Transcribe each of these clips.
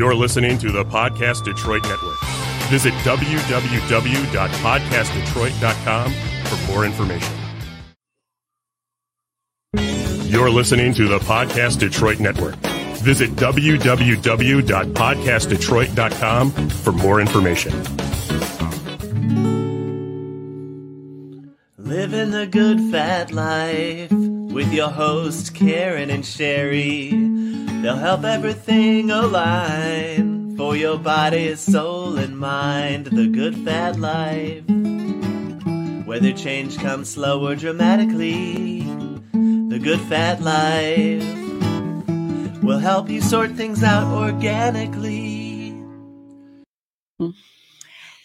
You're listening to the Podcast Detroit Network. Visit www.podcastdetroit.com for more information. You're listening to the Podcast Detroit Network. Visit www.podcastdetroit.com for more information. Living the good fat life with your host Karen and Sherri. They'll help everything align for your body, soul, and mind. The good fat life. Whether change comes slow or dramatically, the good fat life will help you sort things out organically.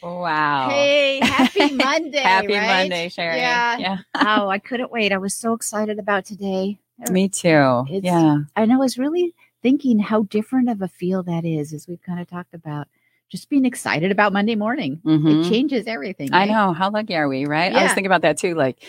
Wow. Hey, happy Monday. Happy right? Monday, Sherri. Yeah. Yeah. oh, I couldn't wait. I was so excited about today. Me too. It's- yeah. And I was really thinking how different of a feel that is, as we've kind of talked about. Just being excited about Monday morning. Mhm. It changes everything. I know. How lucky are we, right? I was thinking about that too. Like,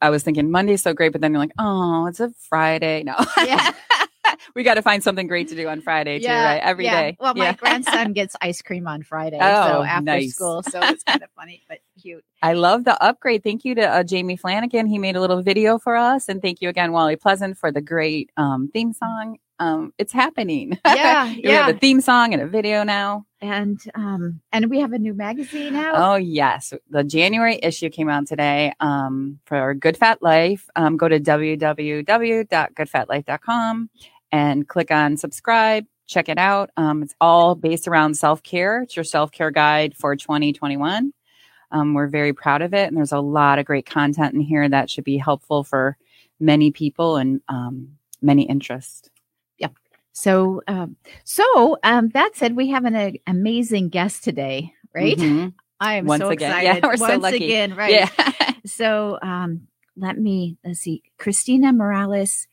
I was thinking Monday's so great, but then you're like, oh, it's a Friday. No. Yeah. we got to find something great to do on Friday too, Yeah, right? Every yeah. day. Well, my Yeah. grandson gets ice cream on Friday, Oh, so after nice. school, so it's kind of funny but cute. I love the upgrade. Thank you to uh, Jamie Flanagan. He made a little video for us. And thank you again, Wally Pleasant, for the great um, theme song. Um, it's happening. Yeah, we yeah. have a theme song and a video now. And um, and we have a new magazine out. Oh, yes. The January issue came out today um, for Good Fat Life. Um, go to www.goodfatlife.com and click on subscribe. Check it out. Um, it's all based around self care. It's your self care guide for 2021. Um, we're very proud of it. And there's a lot of great content in here that should be helpful for many people and um, many interests. Yep. So, um, so um, that said, we have an uh, amazing guest today, right? Mhm. I am Once so again. excited. Yeah, we're so Once lucky. again, right? Yeah. So, um, let me let's see, Christina Morales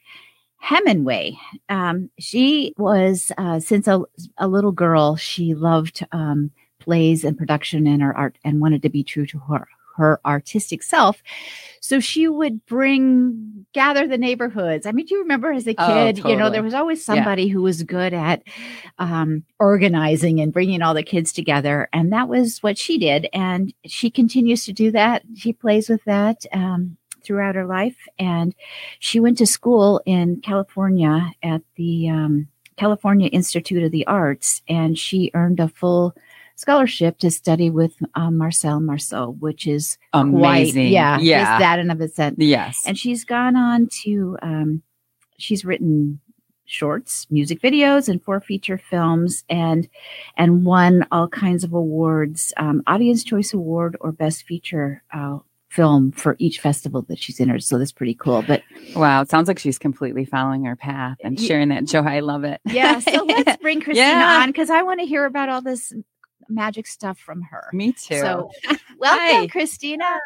Hemenway. Um, she was uh, since a, a little girl, she loved um, plays and production and her art, and wanted to be true to her her artistic self. So she would bring gather the neighborhoods. I mean, do you remember as a Oh, kid, you know, there was always Yeah. somebody who was good at um, organizing and bringing all the kids together. And that was what she did. And she continues to do that. She plays with that um, throughout her life. And she went to school in California at the um, California Institute of the Arts, and she earned a full scholarship to study with um, Marcel Marceau, which is Amazing. quite, yeah, Yeah. just that in of itself. Yes. And she's gone on to, um, she's written shorts, music videos, and four feature films, and and won all kinds of awards, um, Audience Choice Award or Best Feature uh, Film for each festival that she's entered. So that's pretty cool. But Wow, it sounds like she's completely following her path and sharing that joy. I love it. yeah, so let's bring Christina Yeah. on because I want to hear about all this magic stuff from her. Me too. So, welcome, Hi. Christina.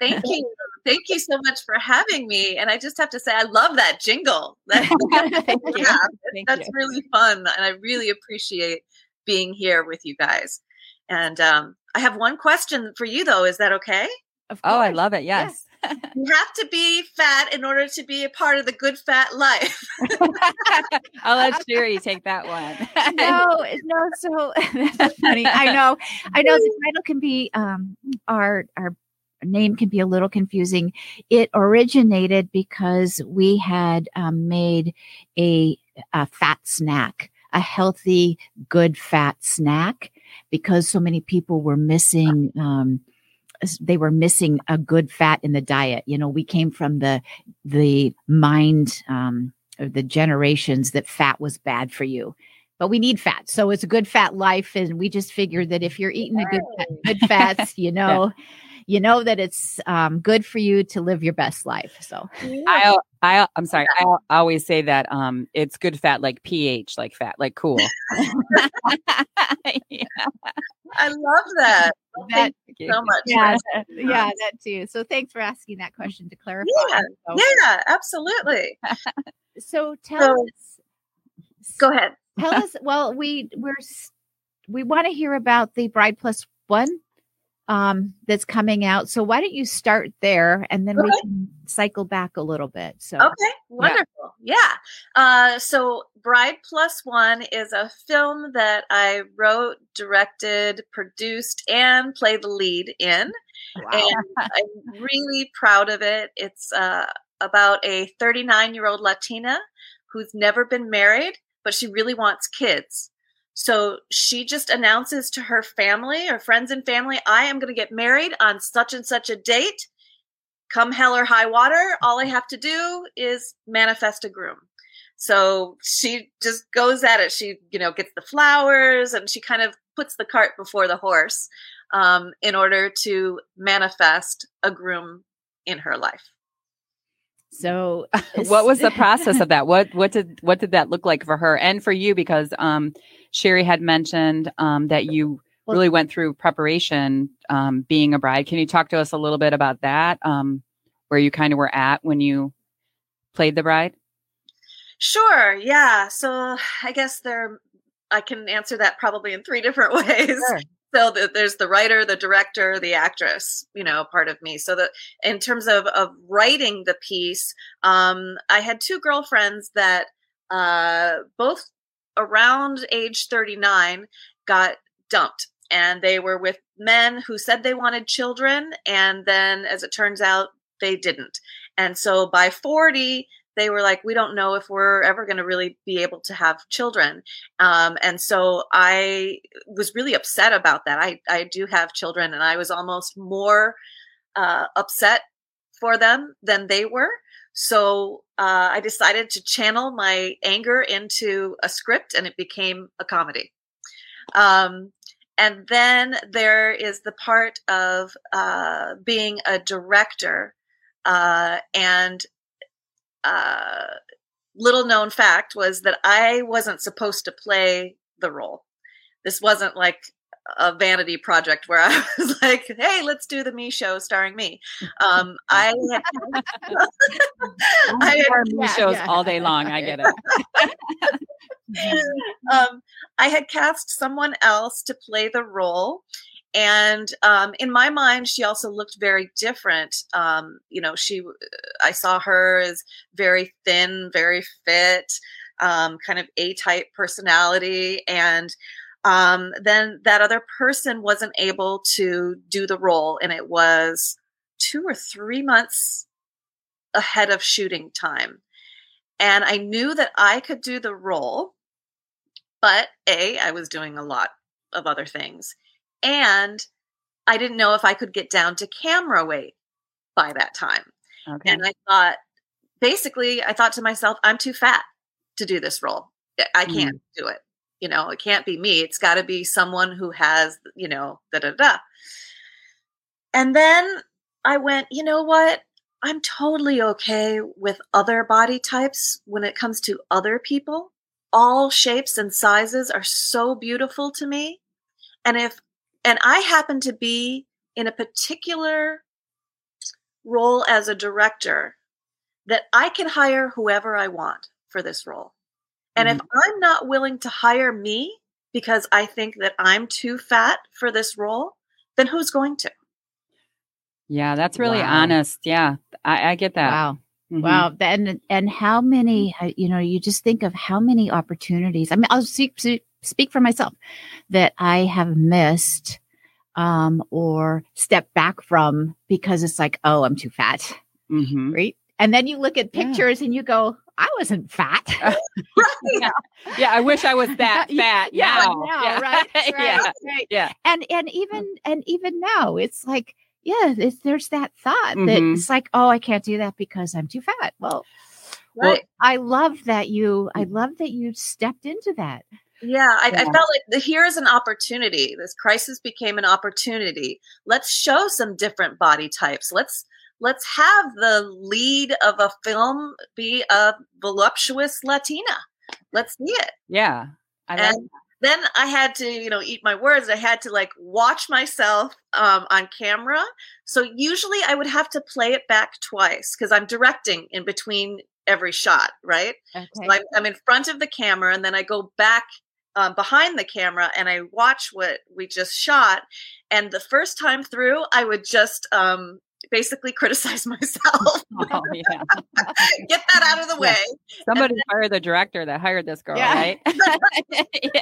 Thank you. Thank you so much for having me. And I just have to say, I love that jingle. That, Thank you. Yeah, Thank that's you. really fun. And I really appreciate being here with you guys. And um, I have one question for you, though. Is that okay? Of oh, I love it. Yes. You have to be fat in order to be a part of the good fat life. I'll let Sherri take that one. no, no. So that's funny. I know. I know the title can be um our our name can be a little confusing. It originated because we had um, made a, a fat snack, a healthy, good fat snack, because so many people were missing. Um, s- they were missing a good fat in the diet. You know, we came from the the mind um, of the generations that fat was bad for you but we need fat. So it's a good fat life. And we just figured that if you're eating a good, good fats, you know, you know that it's um, good for you to live your best life. So I, I, I'm sorry. I always say that um, it's good fat, like pH, like fat, like cool. yeah. I love that. Well, that, Thank you so much. yeah, for- yeah, that too. So thanks for asking that question to clarify. Yeah, So, Yeah, absolutely. so tell So- us, Go ahead. tell us. Well, we we're we want to hear about the Bride Plus One um, that's coming out. So why don't you start there and then we can cycle back a little bit. So Okay, wonderful. Yeah. Uh, so, Bride Plus One is a film that I wrote, directed, produced, and played the lead in. wow. And I'm really proud of it. It's uh, about a 39 year old Latina who's never been married, but she really wants kids. So she just announces to her family or friends and family, I am going to get married on such and such a date. Come hell or high water, all I have to do is manifest a groom. So she just goes at it. She, you know, gets the flowers and she kind of puts the cart before the horse um, in order to manifest a groom in her life. so what was the process of that? What what did what did that look like for her and for you? Because um, Sherri had mentioned um, that you really went through preparation um, being a bride. Can you talk to us a little bit about that? Um, where you kind of were at when you played the bride? Sure, yeah. So I guess there, I can answer that probably in three different ways. Sure. So the, there's the writer, the director, the actress, you know, part of me. So that in terms of of writing the piece, um, I had two girlfriends that uh, both around age 39 got dumped, and they were with men who said they wanted children, and then as it turns out, they didn't. And so by 40, they were like, we don't know if we're ever going to really be able to have children. Um, and so I was really upset about that. I, I do have children, and I was almost more uh, upset for them than they were. So uh, I decided to channel my anger into a script, and it became a comedy. Um, and then there is the part of uh, being a director uh, and uh, little known fact was that I wasn't supposed to play the role. This wasn't like a vanity project where I was like, "Hey, let's do the me show starring me." Um, I had, I had me yeah, shows yeah. all day long. I get it. um, I had cast someone else to play the role. And um, in my mind, she also looked very different. Um, you know, she, I saw her as very thin, very fit, um, kind of A type personality. And um, then that other person wasn't able to do the role. And it was two or three months ahead of shooting time. And I knew that I could do the role, but A, I was doing a lot of other things. And I didn't know if I could get down to camera weight by that time. Okay. And I thought, basically, I thought to myself, I'm too fat to do this role. I- I can't do it. You know, it can't be me. It's got to be someone who has, you know, da da da. And then I went, you know what? I'm totally okay with other body types when it comes to other people. All shapes and sizes are so beautiful to me. And if, and I happen to be in a particular role as a director that I can hire whoever I want for this role. And if I'm not willing to hire me because I think that I'm too fat for this role, then who's going to? yeah, that's really Wow. honest. Yeah, I, I get that. wow. Mhm. Wow. And and how many, uh, you know, you just think of how many opportunities. I mean, I'll speak, speak for myself that I have missed um, or stepped back from because it's like, oh, I'm too fat. Mhm. Right. And then you look at Yeah. pictures and you go, I wasn't fat. Right. Yeah, I wish I was uh, that fat yeah, now. now, yeah. right, right, yeah. right. Yeah. And and even mm. and even now, it's like, yeah, it's, there's that thought that Mhm. it's like, oh, I can't do that because I'm too fat. Well, Right. I love that you. I mm. love that you stepped into that. Yeah, I, I felt like the, here's an opportunity. This crisis became an opportunity. Let's show some different body types. Let's let's have the lead of a film be a voluptuous Latina. Let's see it. Yeah. I like And then I had to, you know, eat my words. I had to like watch myself um, on camera. So usually I would have to play it back twice because I'm directing in between every shot, right? Okay. So I'm, I'm in front of the camera and then I go back um, behind the camera and I watch what we just shot. And the first time through, I would just um, basically criticize myself. Oh, yeah. Get that out of the Yeah. way. Somebody fired the director that hired this girl, Yeah. right? Yeah.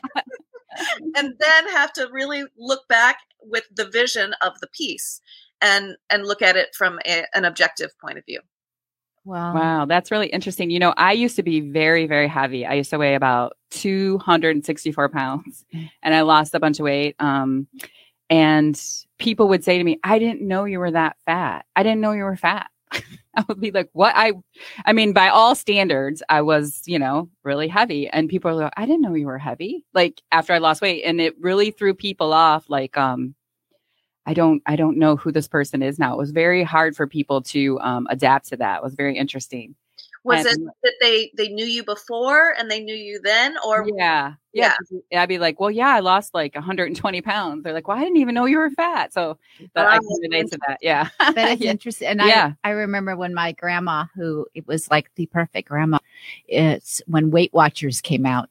and then have to really look back with the vision of the piece and and look at it from a, an objective point of view. Wow. Wow, that's really interesting. You know, I used to be very, very heavy. I used to weigh about 264 pounds and I lost a bunch of weight. Um, and people would say to me, I didn't know you were that fat. I didn't know you were fat. I would be like, what? I, I mean, by all standards, I was, you know, really heavy. And people are like, I didn't know you were heavy. Like after I lost weight and it really threw people off. Like, um, I don't, I don't know who this person is now. It was very hard for people to um, adapt to that. It was very interesting. Was it that they they knew you before and they knew you then, or yeah, yeah I'd be like, well, yeah, I lost like 120 pounds. They're like, well, I didn't even know you were fat. So but I Oh, can relate to that. Yeah. that is Yeah. interesting. And Yeah. I, I remember when my grandma, who it was like the perfect grandma, it's when Weight Watchers came out,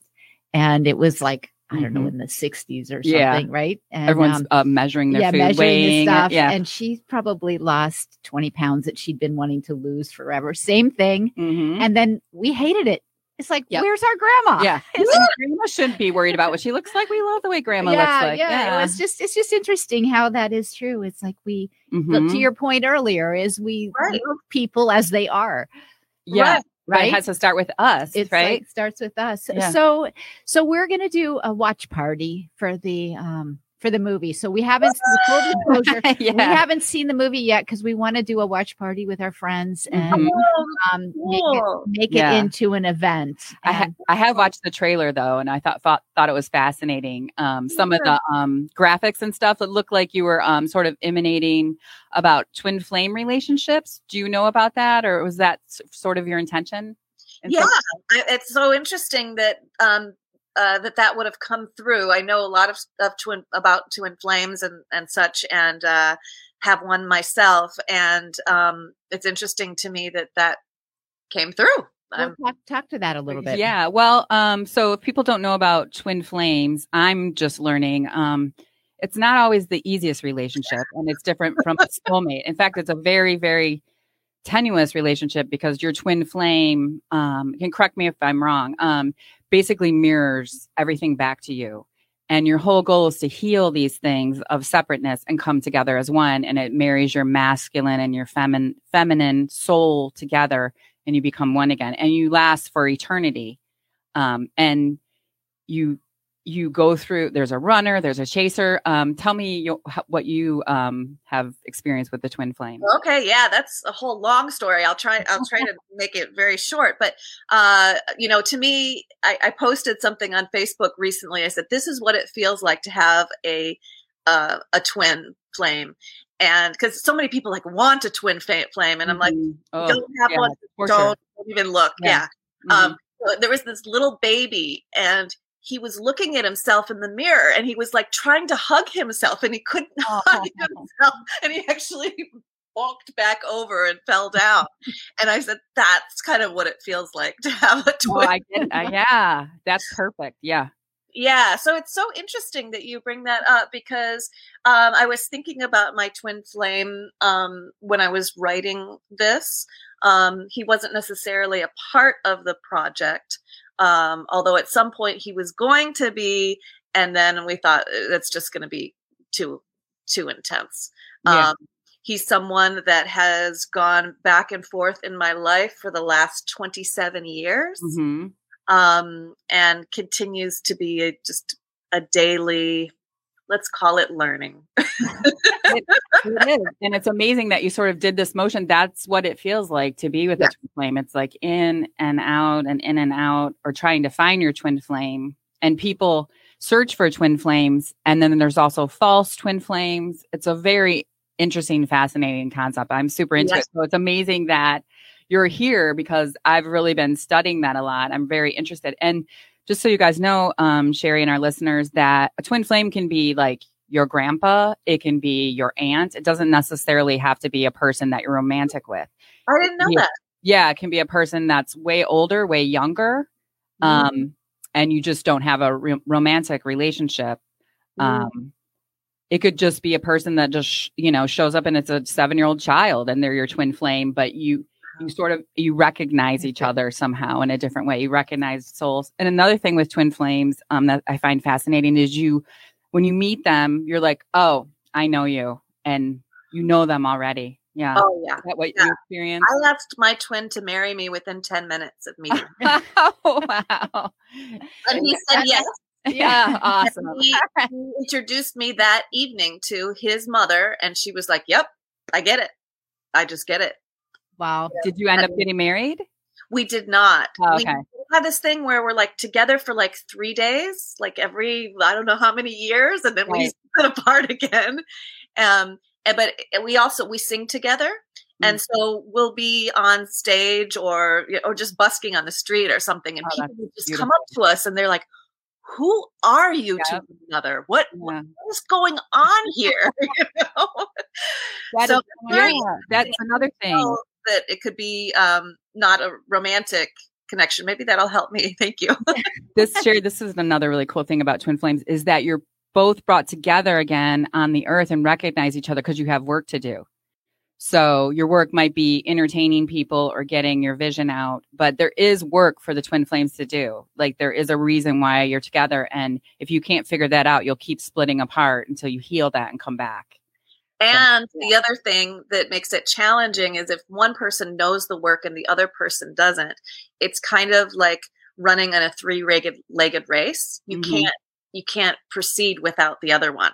and it was like I don't know Mhm. in the '60s or Yeah. something, right? And Everyone's um, uh, measuring their yeah, food, measuring weighing the it. stuff, Yeah. and she probably lost 20 pounds that she'd been wanting to lose forever. Same thing, Mhm. and then we hated it. It's like, Yep. where's our grandma? Yeah. Grandma shouldn't be worried about what she looks like. We love the way grandma yeah, looks like. yeah, It was just it's just interesting how that is true. It's like we Mhm. to your point earlier is we Right. people as they are, yeah. Right. Right. It has to start with us, it's right? like starts with us. Yeah. So so we're gonna do a watch party for the um for the movie. So we haven't full disclosure. We haven't seen the movie yet because we want to do a watch party with our friends and Mhm. um, make it Cool. make Yeah. it into an event. I, ha- I have watched the trailer though, and I thought thought, thought it was fascinating. Um, some of the um, graphics and stuff that looked like you were um, sort of emanating about twin flame relationships. Do you know about that, or was that s- sort of your intention? Yeah, it's so interesting that um uh, that that would have come through. I know a lot of of twin about twin flames and and such, and uh, have one myself, and um, it's interesting to me that that came through. we'll talk, talk to that a little bit. Yeah. Well, um, so if people don't know about twin flames, I'm just learning. Um, it's not always the easiest relationship, and it's different from a soulmate. In fact, it's a very, very tenuous relationship because your twin flame um, can correct me if I'm wrong. Um, basically mirrors everything back to you. And your whole goal is to heal these things of separateness and come together as one. And it marries your masculine and your feminine feminine soul together and you become one again and you last for eternity um, and you you go through there's a runner there's a chaser um, tell me your, what you um, have experienced with the twin flame Okay, yeah, that's a whole long story. I'll try. I'll try to make it very short. But uh, you know, to me, I, I posted something on Facebook recently. I said, "This is what it feels like to have a uh, a twin flame," and because so many people like want a twin flame, and I'm like, Mhm. Oh, "Don't have yeah, one. Don't, sure. even look." Yeah. Yeah. Mhm. Um, there was this little baby, and he was looking at himself in the mirror, and he was like trying to hug himself, and he couldn't Oh. hug himself, and he actually walked back over and fell down. and I said, "That's kind of what it feels like to have a oh, twin." I get it. Uh, yeah that's perfect yeah Yeah, so it's so interesting that you bring that up because um, I was thinking about my twin flame um, when I was writing this. Um, he wasn't necessarily a part of the project, um, although at some point he was going to be, and then we thought "Uh, that's just going to be too too intense. Yeah. Um, he's someone that has gone back and forth in my life for the last twenty seven years Mhm. um, and continues to be a, just a daily, let's call it learning. it is. And it's amazing that you sort of did this motion. That's what it feels like to be with Yeah. a twin flame. It's like in and out and in and out, or trying to find your twin flame. And people search for twin flames. And then there's also false twin flames. It's a very interesting, fascinating concept. I'm super into Yes. it. So it's amazing that you're here because I've really been studying that a lot. I'm very interested. And just so you guys know, um, Sherri and our listeners, that a twin flame can be like your grandpa, it can be your aunt. It doesn't necessarily have to be a person that you're romantic with. I didn't know Yeah. that. Yeah, it can be a person that's way older, way younger. Mm-hmm. Um, and you just don't have a re- romantic relationship. Um, it could just be a person that just sh- you know shows up and it's a seven year old child and they're your twin flame, but you you sort of you recognize each other somehow in a different way. You recognize souls. And another thing with twin flames um, that I find fascinating is you when you meet them, you're like, oh, I know you, and you know them already. Yeah. Oh yeah. Is that what Yeah. you experienced? I asked my twin to marry me within 10 minutes of meeting. oh, wow. And he said yes. Yeah. Awesome. He, he introduced me that evening to his mother, and she was like, Yep, I get it. I just get it. Wow. Did you end up getting married? We did not. Oh, We okay. had this thing where we're like together for like three days, like every I don't know how many years, and then we split apart again. Um, and- but we also we sing together, Mm. and so we'll be on stage or or just busking on the street or something, and Oh, people just beautiful. come up to us and they're like, "Who are you Yeah. to another? What Yeah. what is going on here?" you know? That So is- yeah, that's another thing. know that it could be um, not a romantic connection. Maybe that'll help me. Thank you. this Sherri, this is another really cool thing about twin flames is that you're both brought together again on the earth and recognize each other because you have work to do. So your work might be entertaining people or getting your vision out, but there is work for the twin flames to do. Like there is a reason why you're together. And if you can't figure that out, you'll keep splitting apart until you heal that and come back. And the other thing that makes it challenging is if one person knows the work and the other person doesn't, it's kind of like running in a three-legged race. You Mhm. can't you can't proceed without the other one.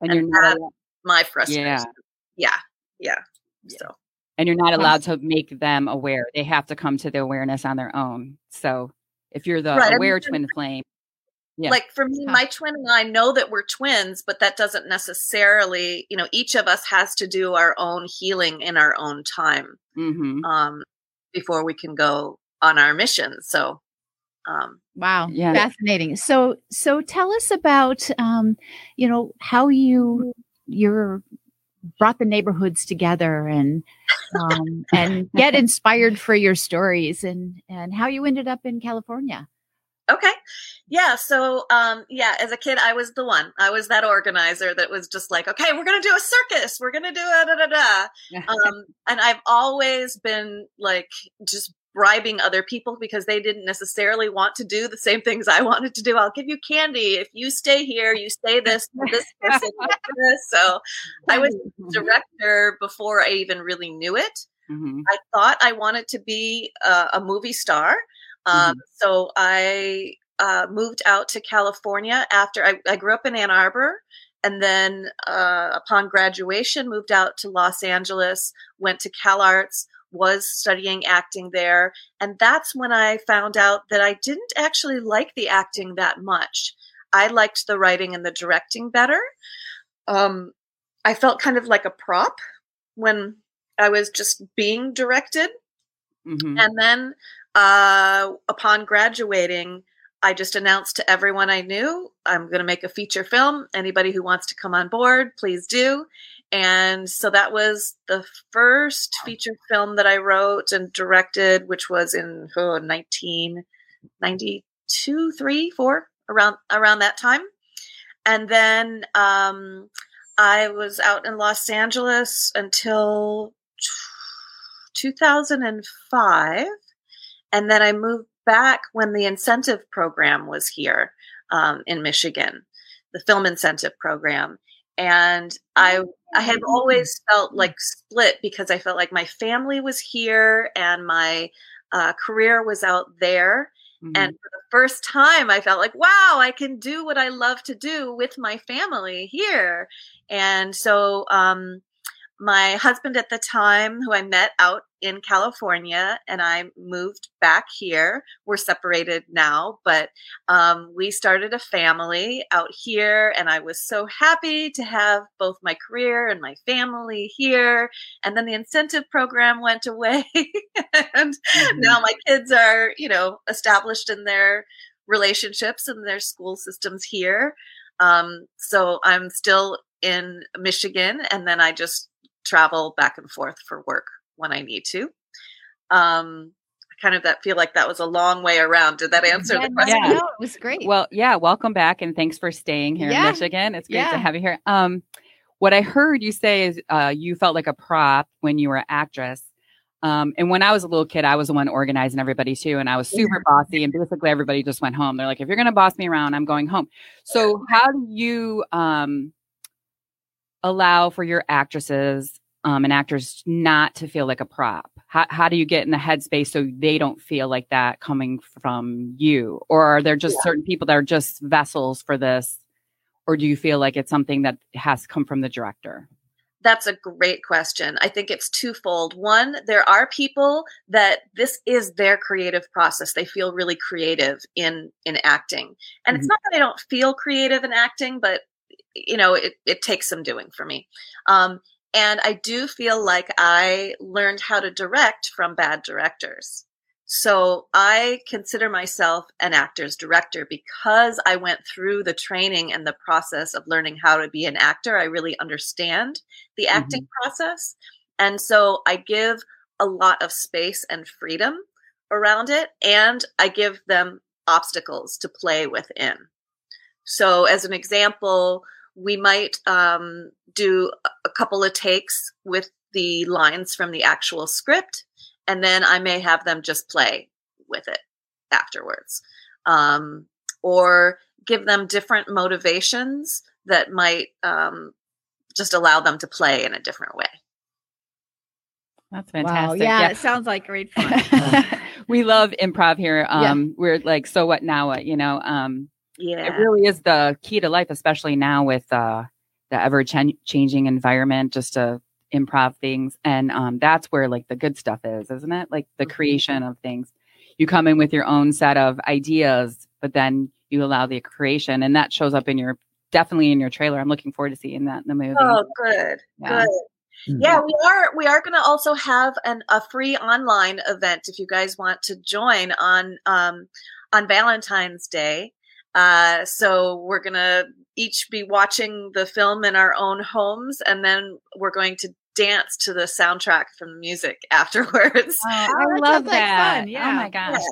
And, And you're not My frustration. yeah. Yeah. Yeah. So And you're not allowed to make them aware. They have to come to the awareness on their own. So if you're the Right, aware twin flame, Yeah. like for me, my twin and I know that we're twins, but that doesn't necessarily, you know, each of us has to do our own healing in our own time. hmm um, before we can go on our mission. So, um, Wow. Yeah. Fascinating. So so tell us about um, you know, how you you're brought the neighborhoods together and um and get inspired for your stories and and how you ended up in California. Okay, yeah. So, um, yeah, as a kid, I was the one. I was that organizer that was just like, okay, we're gonna do a circus. We're gonna do a da da da. Um, and I've always been like just bribing other people because they didn't necessarily want to do the same things I wanted to do. I'll give you candy if you stay here. You say this this person. this. So I was director before I even really knew it. hmm I thought I wanted to be a, a movie star. Um, So I uh, moved out to California after I, I grew up in Ann Arbor. And then uh, upon graduation, moved out to Los Angeles, went to CalArts, was studying acting there. And that's when I found out that I didn't actually like the acting that much. I liked the writing and the directing better. Um, I felt kind of like a prop when I was just being directed. hmm And then uh, upon graduating, I just announced to everyone I knew I'm going to make a feature film. Anybody who wants to come on board, please do. And so that was the first feature film that I wrote and directed, which was in oh, 1992, three, four, around around that time. And then um, I was out in Los Angeles until 2005 and then i moved back when the incentive program was here um, in michigan the film incentive program. And i i had always felt like split because i felt like my family was here and my uh, career was out there. Mhm. and for the first time i felt like wow i can do what i love to do with my family here. And so um, my husband at the time who i met out in california and i moved back here. We're separated now but um, we started a family out here and i was so happy to have both my career and my family here. And then the incentive program went away and Mhm. now my kids are you know established in their relationships and their school systems here. Um, so i'm still in michigan and then i just travel back and forth for work when i need to um, kind of that feel like that was a long way around. Did that answer Yeah, the question? Yeah. no, it was great. Well, yeah, welcome back and thanks for staying here Yeah. in Michigan. It's great Yeah. to have you here. Um, what I heard you say is uh, you felt like a prop when you were an actress. Um, and when I was a little kid, I was the one organizing everybody too, and I was super bossy. And basically, everybody just went home. They're like, "If you're going to boss me around, I'm going home." So, how do you um, allow for your actresses um, and actors not to feel like a prop? How, how do you get in the headspace so they don't feel like that coming from you? Or are there just certain people that are just vessels for this? Or do you feel like it's something that has to come from the director? That's a great question. I think it's twofold. One, there are people that this is their creative process. They feel really creative in in acting. And it's Mhm. not that I don't feel creative in acting, but you know, it, it takes some doing for me. Um, and I do feel like I learned how to direct from bad directors. So I consider myself an actor's director because I went through the training and the process of learning how to be an actor. I really understand the mm-hmm. acting process. And so I give a lot of space and freedom around it, and I give them obstacles to play within. So, as an example, we might um, do a- a couple of takes with the lines from the actual script, and then I may have them just play with it afterwards. Um, or give them different motivations that might um, just allow them to play in a different way. That's wow. fantastic. Yeah, it sounds like great fun. we love improv here. Yeah. Um, We're like, so what now? What you know? Um, Yeah. It really is the key to life, especially now with uh, the ever ch- changing environment. Just to improv things, and um, that's where like the good stuff is, isn't it? Like the Mhm. creation of things. You come in with your own set of ideas, but then you allow the creation, and that shows up in your definitely in your trailer. I'm looking forward to seeing that in the movie. Oh, good. Yeah. Good. Yeah, we are we are going to also have an a free online event if you guys want to join on um on Valentine's Day. Uh so we're going to each be watching the film in our own homes and then we're going to dance to the soundtrack from the music afterwards. Oh, I love sounds like that. fun, yeah. Oh my gosh.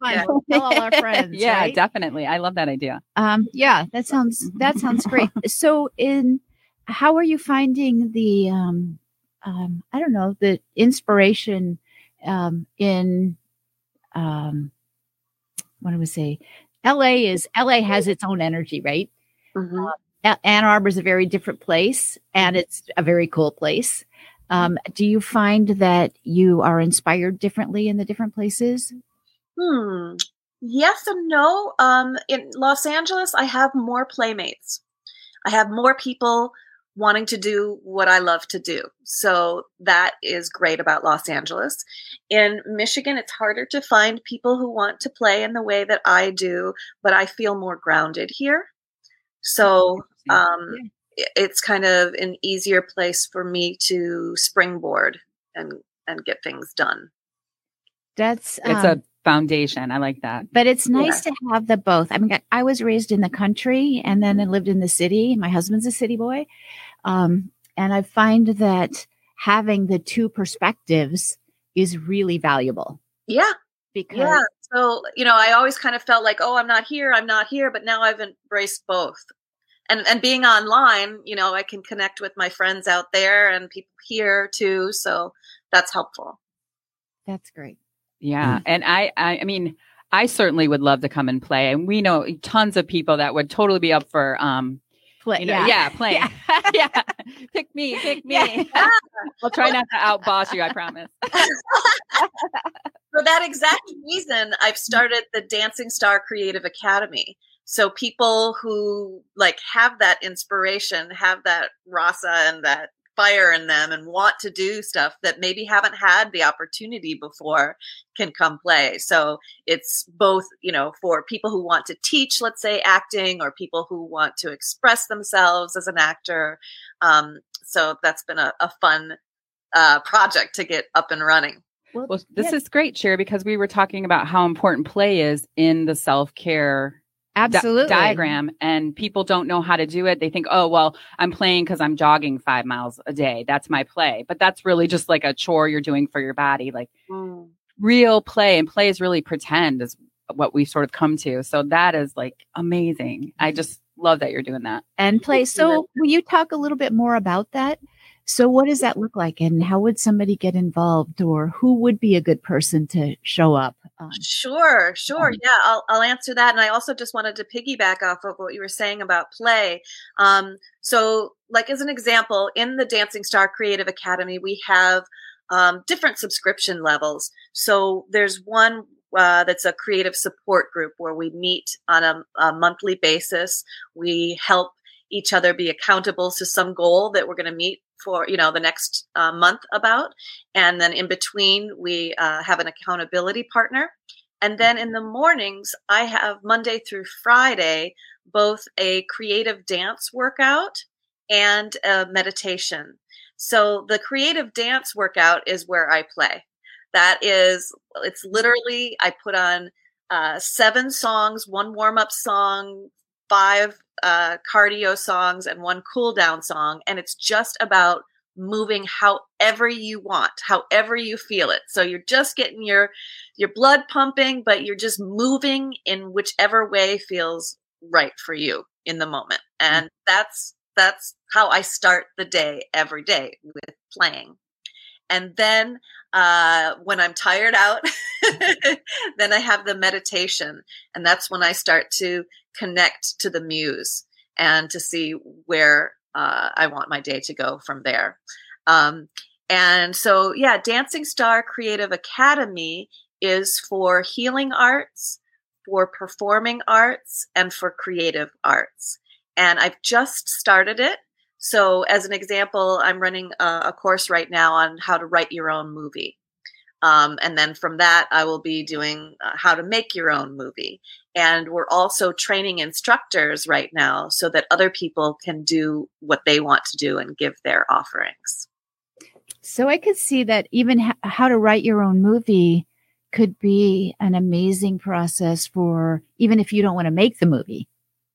Fun. Yeah. We'll tell all our friends. yeah, right? definitely. I love that idea. Um, yeah, that sounds that sounds great. So, in how are you finding the um, um, I don't know the inspiration um, in um, what do we say? L.A. is L.A. has its own energy, right? Mhm. A- Ann Arbor is a very different place, and it's a very cool place. Um, do you find that you are inspired differently in the different places? Hmm. Yes and no. Um, in Los Angeles, I have more playmates. I have more people wanting to do what I love to do. So that is great about Los Angeles. In Michigan, it's harder to find people who want to play in the way that I do, but I feel more grounded here. So um, it's kind of an easier place for me to springboard and and get things done. That's it's um, a foundation. I like that. but it's nice to have the both. I mean, I- I was raised in the country and then I lived in the city. My husband's a city boy. Um, and I find that having the two perspectives is really valuable Yeah, because Yeah. So, you know, I always kind of felt like, oh, I'm not here, I'm not here, but now I've embraced both. And and being online, you know, I can connect with my friends out there and people here too, so that's helpful. that's great. Yeah. And I, I, I mean, I certainly would love to come and play. And we know tons of people that would totally be up for, um, Play, you know, yeah, playing. Yeah. Pick me, pick me. Yeah. I'll try not to outboss you, I promise. For that exact reason, I've started the Dancing Star Creative Academy. So people who like have that inspiration, have that rasa and that fire in them and want to do stuff that maybe haven't had the opportunity before can come play. So it's both, you know, for people who want to teach, let's say acting or people who want to express themselves as an actor. Um, so that's been a, a fun uh, project to get up and running. Well, this is great, Cher, because we were talking about how important play is in the self care di- absolutely diagram, and people don't know how to do it. They think, oh, well, I'm playing because I'm jogging five miles a day. That's my play. But that's really just like a chore you're doing for your body. Like real play and play is really pretend is what we sort of come to. So that is like amazing. I just love that you're doing that. and play. So, will you talk a little bit more about that? So, what does that look like, and how would somebody get involved, or who would be a good person to show up? Um, Sure, sure. Um, Yeah, I'll, I'll answer that. And I also just wanted to piggyback off of what you were saying about play. Um, so, like, as an example, in the Dancing Star Creative Academy, we have um, different subscription levels. So, there's one uh, that's a creative support group where we meet on a, a monthly basis. We help each other be accountable to some goal that we're going to meet for you know the next uh, month about. And then in between we uh, have an accountability partner. And then in the mornings i have monday through friday both a creative dance workout and a meditation. So the creative dance workout is where i play. That is it's literally i put on uh, seven songs one warm-up song five uh, cardio songs and one cool down song and it's just about moving however you want however you feel it. So you're just getting your your blood pumping but you're just moving in whichever way feels right for you in the moment. And that's that's how i start the day every day with playing. And then uh, when i'm tired out then i have the meditation and that's when i start to connect to the muse and to see where uh, I want my day to go from there. Um, and so, yeah, Dancing Star Creative Academy is for healing arts, for performing arts, and for creative arts. And I've just started it. So, as an example, I'm running a, a course right now on how to write your own movie. Um, and then from that, I will be doing uh, how to make your own movie. And we're also training instructors right now so that other people can do what they want to do and give their offerings. So, I could see that even h- how to write your own movie could be an amazing process for even if you don't want to make the movie,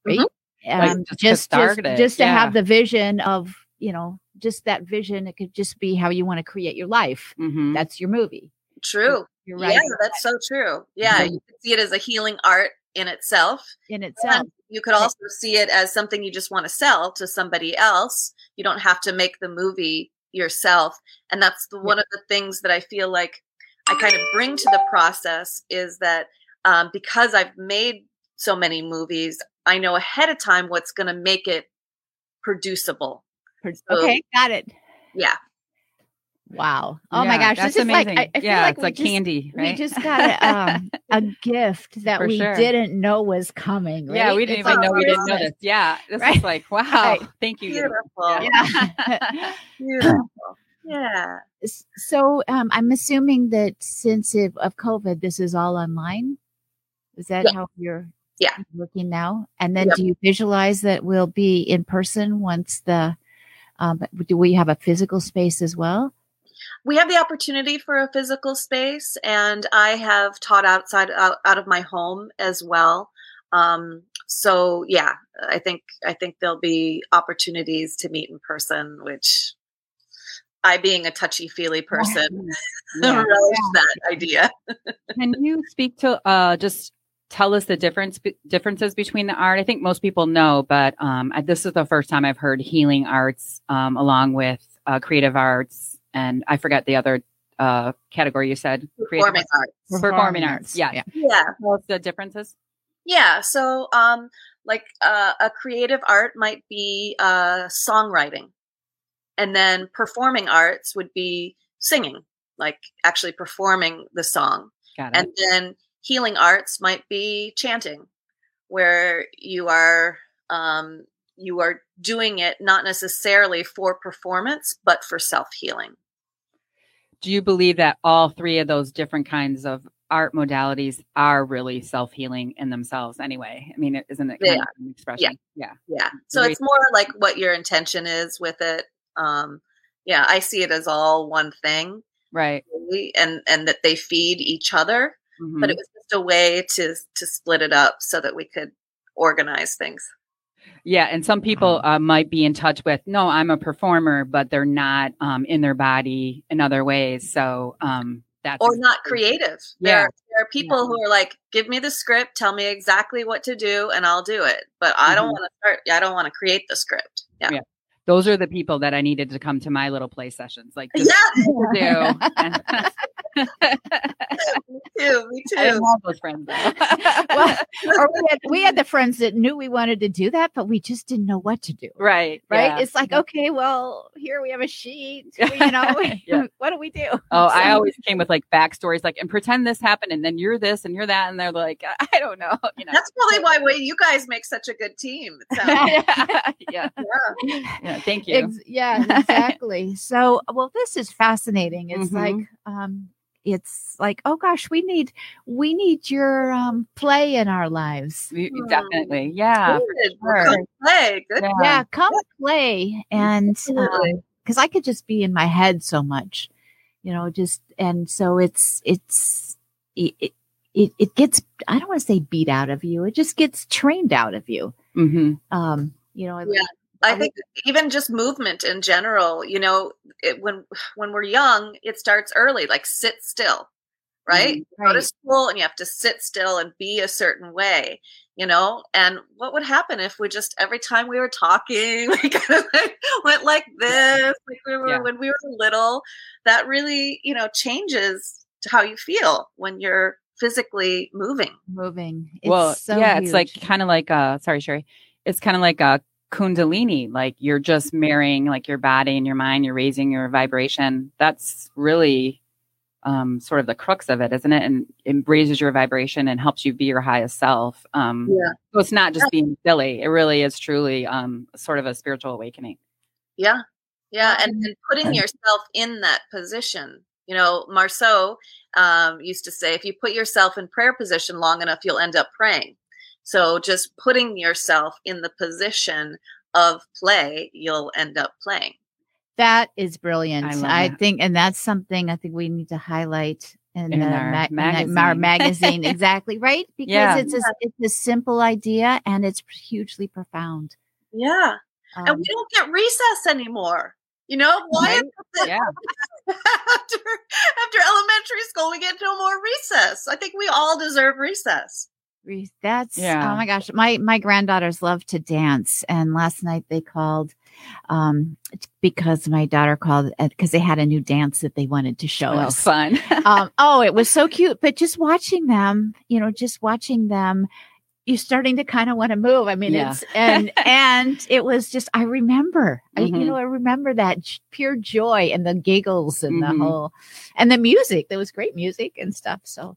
right? Right, Um, just just just, just to yeah. have the vision of you know just that vision. It could just be how you want to create your life. Mhm. That's your movie. True. You're Yeah, right that's so true. Yeah, you can see it as a healing art in itself. in itself. And you could also see it as something you just want to sell to somebody else. You don't have to make the movie yourself. And that's the, one of the things that I feel like I kind of bring to the process is that um, because I've made so many movies, I know ahead of time what's going to make it producible. Okay, got it. Yeah. Wow. Oh my gosh, that's this is like amazing. I, I yeah, like it's like just, candy, We just got a, um, a gift that we sure. didn't know was coming. Yeah, we didn't It's even like know we didn't know this. Yeah, this Right. is like wow. Right. Thank you. Beautiful. Yeah. Beautiful. Yeah. So um, I'm assuming that since of, of COVID, this is all online. Is that Yeah. how you're Yeah. working now? And then Yep. do you visualize that we'll be in person once the? Um, do we have a physical space as well? we have the opportunity for a physical space and i have taught outside out, out of my home as well um, so yeah i think i think there'll be opportunities to meet in person which i being a touchy feely person Yeah. relish that idea Can you speak to uh, just tell us the difference be- differences between the art? I think most people know, but um, I- this is the first time I've heard healing arts um, along with uh, creative arts, and I forget the other uh, category you said. Creative performing arts Performing arts. Yeah. Yeah. yeah Tell us the differences. Yeah. So, um, like uh, a creative art might be uh, songwriting, and then performing arts would be singing, like actually performing the song. Got it. And then healing arts might be chanting, where you are um, you are doing it not necessarily for performance, but for self healing. Do you believe that all three of those different kinds of art modalities are really self healing in themselves? Anyway, I mean, isn't it of an expression? Yeah. Yeah. yeah. So it's more like what your intention is with it. Um, yeah, I see it as all one thing. Right. really, and and that they feed each other Mhm. but it was just a way to to split it up so that we could organize things Yeah, and some people uh, might be in touch with, no, I'm a performer, but they're not um, in their body in other ways. So um, That's or not creative. Yeah. There, there are people who are like, give me the script, tell me exactly what to do, and I'll do it. But I don't Mhm. want to start. I don't want to create the script. Yeah. Yeah. Those are the people that I needed to come to my little play sessions. Like, just Yeah. what to do. Me too. Me I too. love those friends. well, or we had, we had the friends that knew we wanted to do that, but we just didn't know what to do. right. Right? yeah. It's like, okay, well, here we have a sheet. You know, Yeah. what do we do? Oh, I always came with like backstories, like, and pretend this happened, and then you're this and you're that, and they're like, I I don't know, you know. That's probably why we, you guys make such a good team. It sounds- yeah, yeah. Yeah. Thank you. Ex- yeah, exactly. so, well, this is fascinating. It's Mhm. like, um, it's like, oh gosh, we need we need your um, play in our lives. We- Hmm. Definitely. Yeah. Good. sure. Come play. Good. Yeah. Yeah, come play and Absolutely. because I could just be in my head so much, you know, just and so it's it's it it, it, it gets I don't want to say beat out of you. It just gets trained out of you. hmm Um, you know, Yeah. I um, think even just movement in general, you know, it, when when we're young, it starts early, like sit still, right? You Go to school and you have to sit still and be a certain way, you know. And what would happen if we just every time we were talking, we kind of like went like this, like we were Yeah. when we were little? That really, you know, changes how you feel when you're physically moving. moving. It's well, so yeah, it's like kind of like uh, sorry, Sherri. It's kind of like a kundalini. Like you're just marrying like your body and your mind. You're raising your vibration. That's really um, sort of the crux of it, isn't it? And it raises your vibration and helps you be your highest self. Um, Yeah. So it's not just being silly. It really is truly um, sort of a spiritual awakening. Yeah. Yeah. And, and putting yourself in that position. You know, Marceau um, used to say, if you put yourself in prayer position long enough, you'll end up praying. So just putting yourself in the position of play, you'll end up playing. That is brilliant. I I, think, and that's something I think we need to highlight in, In the our ma- in magazine. our magazine. exactly right, because Yeah. it's a, it's a simple idea and it's hugely profound. Yeah. and Um, we don't get recess anymore. You know, why Right? is Yeah. after, after elementary school, we get no more recess? I think we all deserve recess. That's Yeah. oh my gosh, my my granddaughters love to dance, and last night they called um because my daughter called because they had a new dance that they wanted to show Oh, us. fun. um, oh, it was so cute. But just watching them, you know, just watching them, you're starting to kind of want to move. I mean, Yeah. it's and and it was just I remember, I, you Mhm. know, I remember that j- pure joy and the giggles and Mhm. the whole and the music. There was great music and stuff. So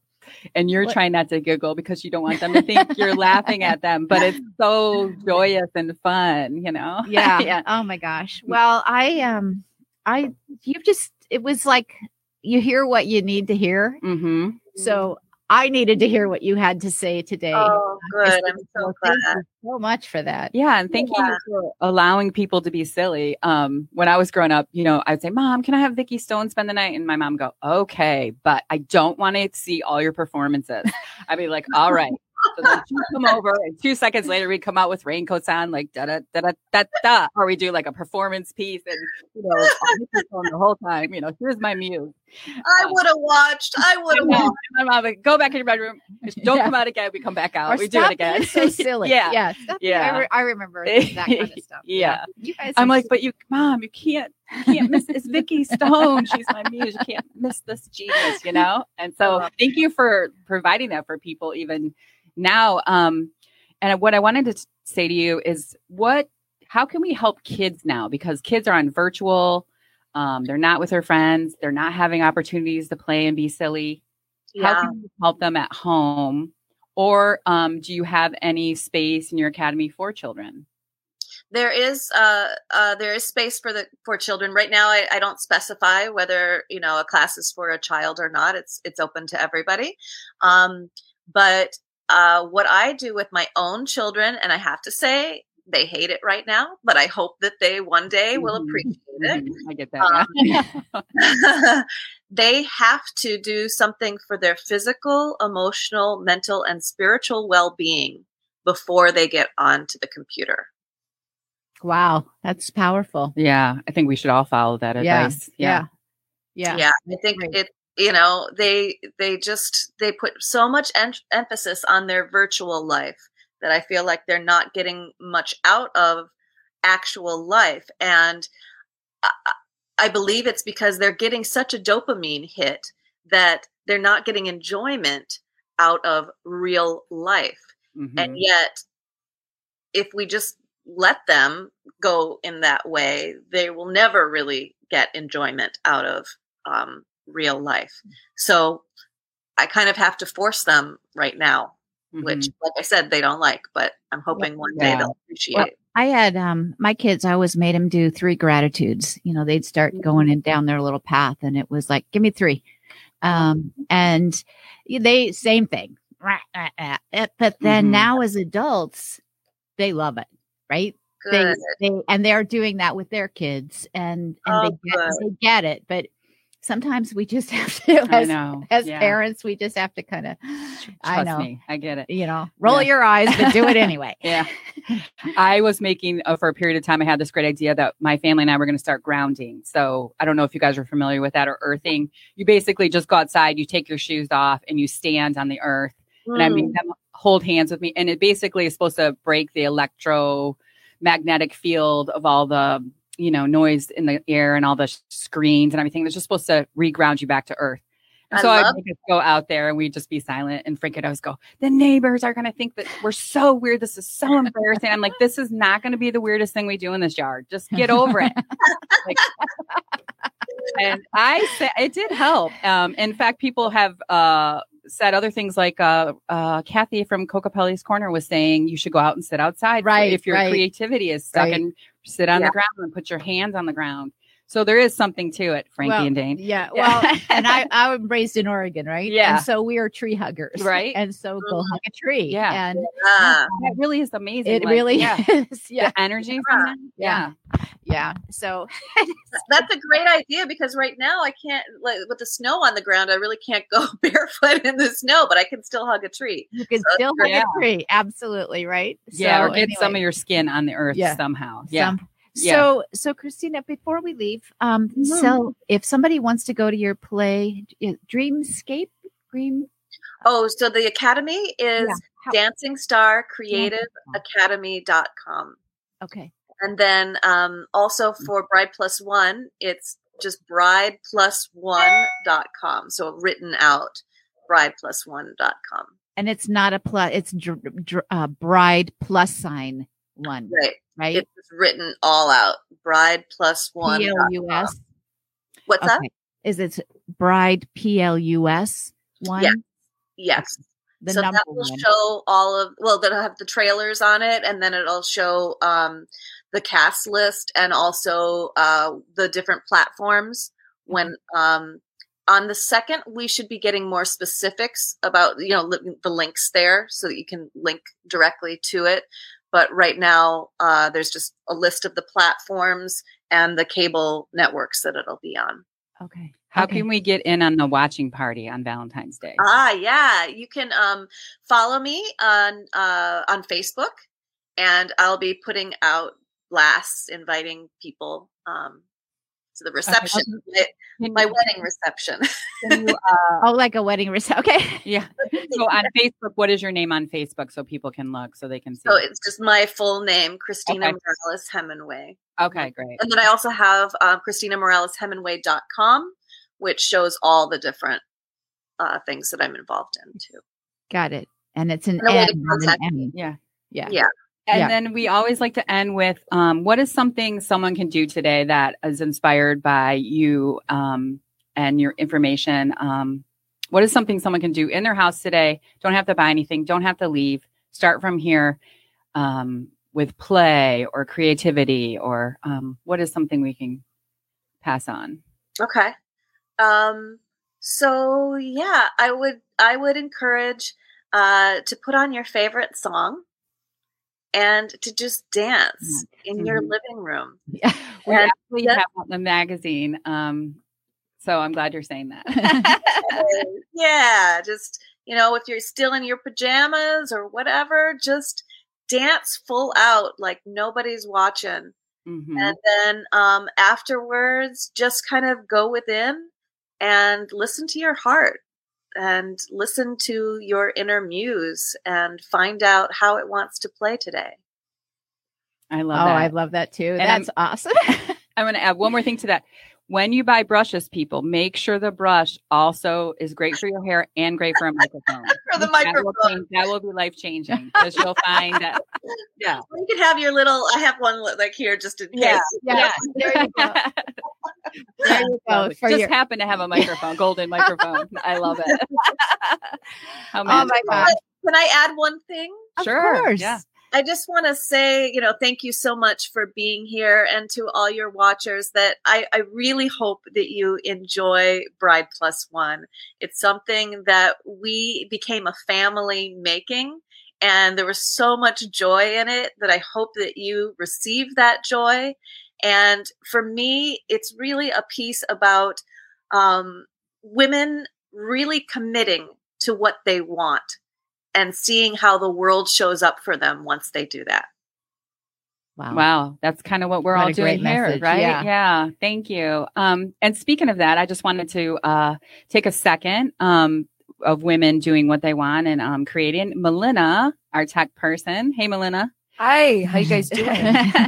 and you're What- trying not to giggle because you don't want them to think you're laughing at them, but it's so joyous and fun, you know? yeah, yeah. Oh my gosh. Well, I um, I you've just it was like you hear what you need to hear. Mm-hmm. So I needed to hear what you had to say today. Oh, good. I'm so Thank glad. you so much for that. Yeah, and thank Yeah. you for allowing people to be silly. Um, when I was growing up, you know, I'd say, "Mom, can I have Vicky Stone spend the night?" And my mom go, "Okay, but I don't want to see all your performances." I'd be like, "All right." So then she'd come over, and two seconds later, we'd come out with raincoats on, like da da da da da da, or we do like a performance piece, and you know, on Vicky's phone the whole time. You know, here's my muse. I um, would have watched. I would have Yeah. watched. My mom would go back in your bedroom. Don't Yeah. come out again. We come back out. Or we do it stop again. being so silly. yeah. yeah, stop being- Yeah. I, re- I remember that kind of stuff. Yeah. you guys. I'm are like, so- but you, mom, you can't, you can't miss. It's Vicky Stone. She's my muse. You can't miss this genius, you know. And so, thank you for providing that for people even now. Um, and what I wanted to say to you is, what, how can we help kids now? Because kids are on virtual. Um, they're not with their friends. They're not having opportunities to play and be silly. How can you help them at home? Or um, do you have any space in your academy for children? there is uh, uh, there is space for the for children right now. I, I don't specify whether you know a class is for a child or not. It's it's open to everybody. Um, but uh, what I do with my own children, and I have to say they hate it right now, but I hope that they one day will Mhm. appreciate it. Mhm, I get that. yeah. they have to do something for their physical, emotional, mental, and spiritual well being before they get onto the computer. wow, that's powerful. Yeah, I think we should all follow that Yeah, advice. Yeah, yeah, Yeah, I think Right. it you know they they just they put so much en- emphasis on their virtual life that i feel like they're not getting much out of actual life and I, I believe it's because they're getting such a dopamine hit that they're not getting enjoyment out of real life Mhm. and yet if we just let them go in that way they will never really get enjoyment out of um, real life so i kind of have to force them right now which Mhm. like i said they don't like but i'm hoping one day they'll appreciate Well, I had um my kids. I always made them do three gratitudes. You know, they'd start going in down their little path, and it was like, "Give me three. Um, and they same thing. Eh, But then Mhm. now, as adults, they love it, right? They, they and they're doing that with their kids, and and Oh, they get, they get it. But sometimes we just have to, I as, know. as Yeah. parents, we just have to kind of, I know, me. I get it. you know, roll Yeah. your eyes, but do it anyway. Yeah. I was making uh, for a period of time. I had this great idea that my family and I were going to start grounding. So I don't know if you guys are familiar with that or earthing. You basically just go outside, you take your shoes off, and you stand on the earth. And I mean them hold hands with me. And it basically is supposed to break the electromagnetic field of all the you know noise in the air and all the screens and everything. It's just supposed to reground you back to earth. And I so I would just go out there and we'd just be silent. And Frank would always go, the neighbors are going to think that we're so weird. This is so embarrassing. I'm like, this is not going to be the weirdest thing we do in this yard. Just get over it. Like- and I said it did help. Um, in fact, people have uh, said other things like uh, uh, Kathy from Cocapelli's Corner was saying you should go out and sit outside. Right, If your right. creativity is stuck Right. and sit on Yeah. the ground and put your hands on the ground. So there is something to it, Frankie Well, and Dane. Yeah. Yeah. Well, and I, I was raised in Oregon, right? Yeah. And so we are tree huggers. Right. And so go Mhm. hug a tree. Yeah. And That really is amazing. it Like, really yeah. is. Yeah. The energy from that. Yeah. Yeah. Yeah. So that's a great idea because right now I can't like with the snow on the ground. I really can't go barefoot in the snow, but I can still hug a tree. you can So still hug yeah. a tree. Absolutely. Right. Yeah. So or get some of your skin on the earth Yeah. somehow. Yeah. some- Yeah. So, so Christina, before we leave, um, Mhm. so if somebody wants to go to your play, uh, Dreamscape, Dream, Oh, so the academy is Yeah. How- Dancing Star Creative Academy.com. okay, And then um, also for Bride Plus One, it's just Bride brideplus1.com. So written out, Bride brideplus1.com. and it's not a plus, it's dr- dr- uh, bride plus sign one, Right. Right? It's written all out. Bride plus one. P L U S. What's that? Okay. Is it bride P L U S one? Yeah. Yes. The so that will one. show all of well that'll have the trailers on it and then it'll show um the cast list and also uh the different platforms when um on the second we should be getting more specifics about you know li- the links there so that you can link directly to it but right now uh there's just a list of the platforms and the cable networks that it'll be on Okay. How Okay. can we get in on the watching party on Valentine's Day? Ah, yeah. You can um, follow me on uh, on Facebook, and I'll be putting out blasts inviting people um, to the reception, my, my you- wedding reception. you, uh, Oh, like a wedding reception. Okay. yeah. So on Facebook, what is your name on Facebook so people can look so they can see? so it's just my full name, Christina Okay. Morales Hemenway. okay, great. And then I also have christina um, ChristinaMoralesHemenway.com, which shows all the different uh, things that I'm involved in too. Got it. And it's an And a way to N, not an M. Yeah. Yeah. Yeah. And Yeah. then we always like to end with um, what is something someone can do today that is inspired by you um, and your information? Um, what is something someone can do in their house today? Don't have to buy anything, don't have to leave. Start from here um, with play or creativity, or um, what is something we can pass on? Okay. Um, so yeah, I would I would encourage uh, to put on your favorite song and to just dance in your Mhm. living room. Yeah. We And actually have the magazine. Um, so I'm glad you're saying that. yeah, just you know, if you're still in your pajamas or whatever, just dance full out like nobody's watching. Mhm. And then um, afterwards, just kind of go within and listen to your heart and listen to your inner muse and find out how it wants to play today. I Oh, love that. Oh, I love that too. And That's awesome. I'm going to add one more thing to that. When you buy brushes, people, make sure the brush also is great for your hair and great for a microphone. For the That will, microphone. change- that will be life changing because you'll find that. Yeah. You can have your little, I have one like here just in case. Yeah. yes, there you go. There you go. Lovely. For Just your, happen to have a microphone, golden microphone. I love it. How oh my magical. gosh. Can I add one thing? Of Sure, course. yeah. I just want to say, you know, thank you so much for being here and to all your watchers that I, I really hope that you enjoy Bride Plus One. It's something that we became a family making and there was so much joy in it that I hope that you receive that joy. And for me, it's really a piece about um, women really committing to what they want and seeing how the world shows up for them once they do that. Wow. Wow, that's kind of what we're What all doing great here, message, right? yeah. thank you. Um, and speaking of that, I just wanted to uh, take a second um, of women doing what they want and um, creating. Melina, our tech person. Hey, Melina. Hi, how you guys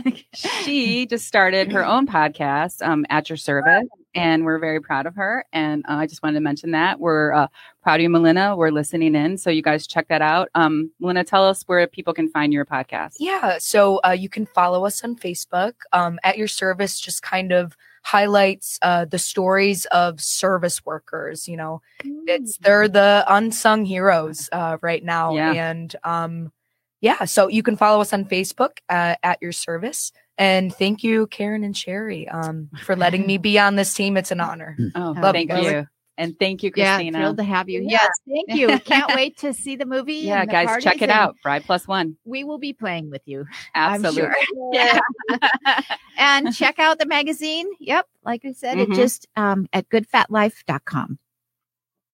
doing? She just started her own podcast, um, At Your Service, and we're very proud of her. And uh, I just wanted to mention that we're uh, proud of you, Melina. We're listening in, so you guys check that out. Um, Melina, tell us where people can find your podcast. yeah, so uh, you can follow us on Facebook. Um, at your service, just kind of highlights uh, the stories of service workers. You know, it's they're the unsung heroes uh, right now, Yeah. and um, yeah, so you can follow us on Facebook uh, at your service. And thank you, Karen and Sherri, um, for letting me be on this team. It's an honor. Oh, Love thank it. you. And thank you, Christina. Yeah, Christina. thrilled to have you. Yeah. Yes, thank you. Can't wait to see the movie. yeah, and the guys, check it out. Bride Plus One. We will be playing with you. Absolutely. I'm sure. Yeah. and check out the magazine. Yep. Like I said, Mhm. it just um, at goodfatlife.com.